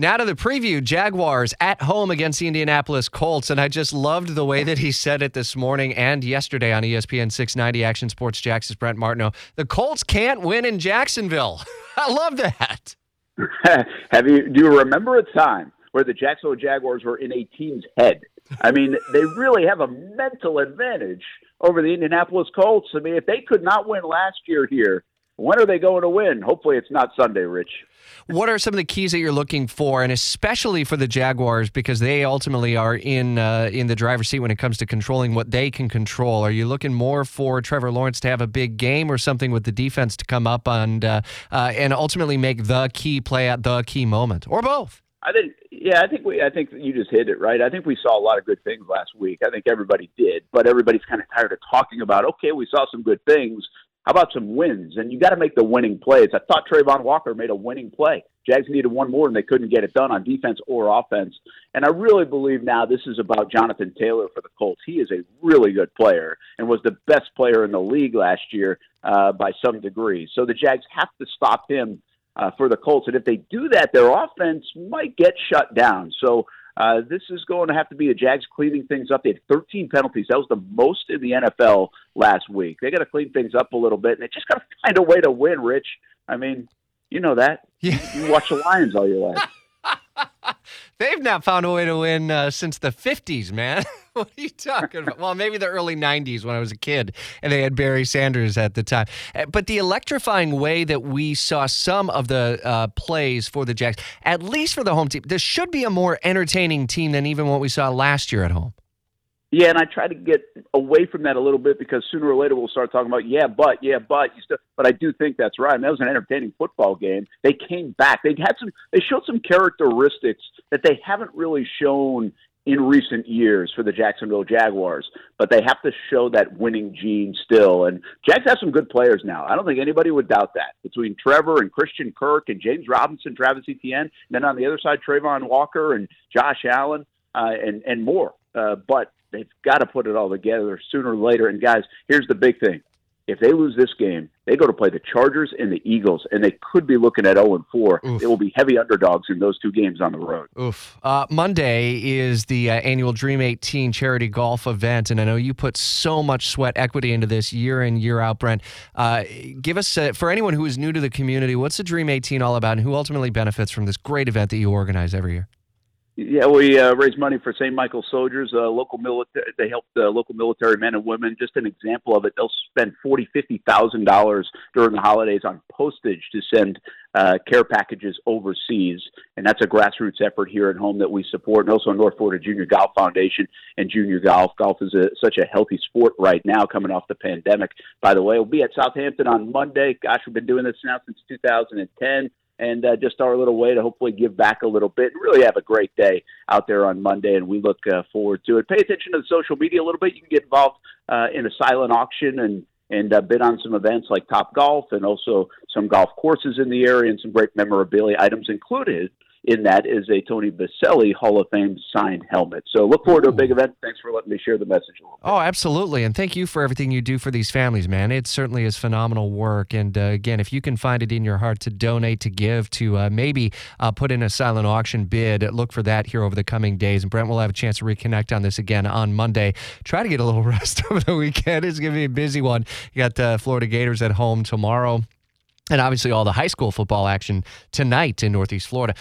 Now to the preview Jaguars at home against the Indianapolis Colts. And I just loved the way that he said it this morning and yesterday on ESPN 690 Action Sports Jackson's Brent Martineau. The Colts can't win in Jacksonville. I love that. Have you do you remember a time where the Jacksonville Jaguars were in a team's head? I mean, they really have a mental advantage over the Indianapolis Colts. I mean, if they could not win last year here, when are they going to win? Hopefully, it's not Sunday, Rich. What are some of the keys that you're looking for, and especially for the Jaguars because they ultimately are in uh, in the driver's seat when it comes to controlling what they can control? Are you looking more for Trevor Lawrence to have a big game, or something with the defense to come up and uh, uh, and ultimately make the key play at the key moment, or both? I think, yeah, I think we, I think you just hit it right. I think we saw a lot of good things last week. I think everybody did, but everybody's kind of tired of talking about. Okay, we saw some good things. How about some wins? And you got to make the winning plays. I thought Travon Walker made a winning play. Jags needed one more, and they couldn't get it done on defense or offense. And I really believe now this is about Jonathan Taylor for the Colts. He is a really good player and was the best player in the league last year uh, by some degree. So the Jags have to stop him uh, for the Colts. And if they do that, their offense might get shut down. So uh, this is going to have to be the Jags cleaning things up. They had 13 penalties. That was the most in the NFL last week. They got to clean things up a little bit, and they just got to find a way to win. Rich, I mean, you know that. Yeah. You watch the Lions all your life. They've not found a way to win uh, since the 50s, man. what are you talking about? Well, maybe the early 90s when I was a kid and they had Barry Sanders at the time. Uh, but the electrifying way that we saw some of the uh, plays for the Jacks, at least for the home team, this should be a more entertaining team than even what we saw last year at home. Yeah, and I try to get away from that a little bit because sooner or later we'll start talking about yeah, but yeah, but you still. But I do think that's right. And that was an entertaining football game. They came back. They had some. They showed some characteristics that they haven't really shown in recent years for the Jacksonville Jaguars, but they have to show that winning gene still. And Jags have some good players now. I don't think anybody would doubt that. Between Trevor and Christian Kirk and James Robinson, Travis Etienne, and then on the other side, Travon Walker and Josh Allen, uh, and and more. Uh, but they've got to put it all together sooner or later. And guys, here's the big thing: if they lose this game, they go to play the Chargers and the Eagles, and they could be looking at 0 and 4. They will be heavy underdogs in those two games on the road. Oof. Uh, Monday is the uh, annual Dream 18 charity golf event, and I know you put so much sweat equity into this year in, year out, Brent. Uh, give us, uh, for anyone who is new to the community, what's the Dream 18 all about, and who ultimately benefits from this great event that you organize every year? Yeah, we uh, raise money for St. Michael Soldiers, uh, local military. They help the local military men and women. Just an example of it, they'll spend forty, fifty thousand dollars during the holidays on postage to send uh, care packages overseas, and that's a grassroots effort here at home that we support. And also North Florida Junior Golf Foundation and Junior Golf. Golf is a, such a healthy sport right now, coming off the pandemic. By the way, we'll be at Southampton on Monday. Gosh, we've been doing this now since 2010 and uh, just our little way to hopefully give back a little bit and really have a great day out there on Monday. And we look uh, forward to it. Pay attention to the social media a little bit. You can get involved uh, in a silent auction and and uh, bid on some events like Top Golf and also some golf courses in the area and some great memorabilia items included in that is a Tony Boselli Hall of Fame signed helmet. So look forward Ooh. to a big event. Thanks for letting me share the message a little bit. Oh, absolutely. And thank you for everything you do for these families, man. It certainly is phenomenal work. And uh, again, if you can find it in your heart to donate, to give, to uh, maybe uh, put in a silent auction bid, look for that here over the coming days. And Brent will have a chance to reconnect on this again on Monday. Try to get a little rest over the weekend. It's going to be a busy one. You got the uh, Florida Gators at home tomorrow. And obviously, all the high school football action tonight in Northeast Florida.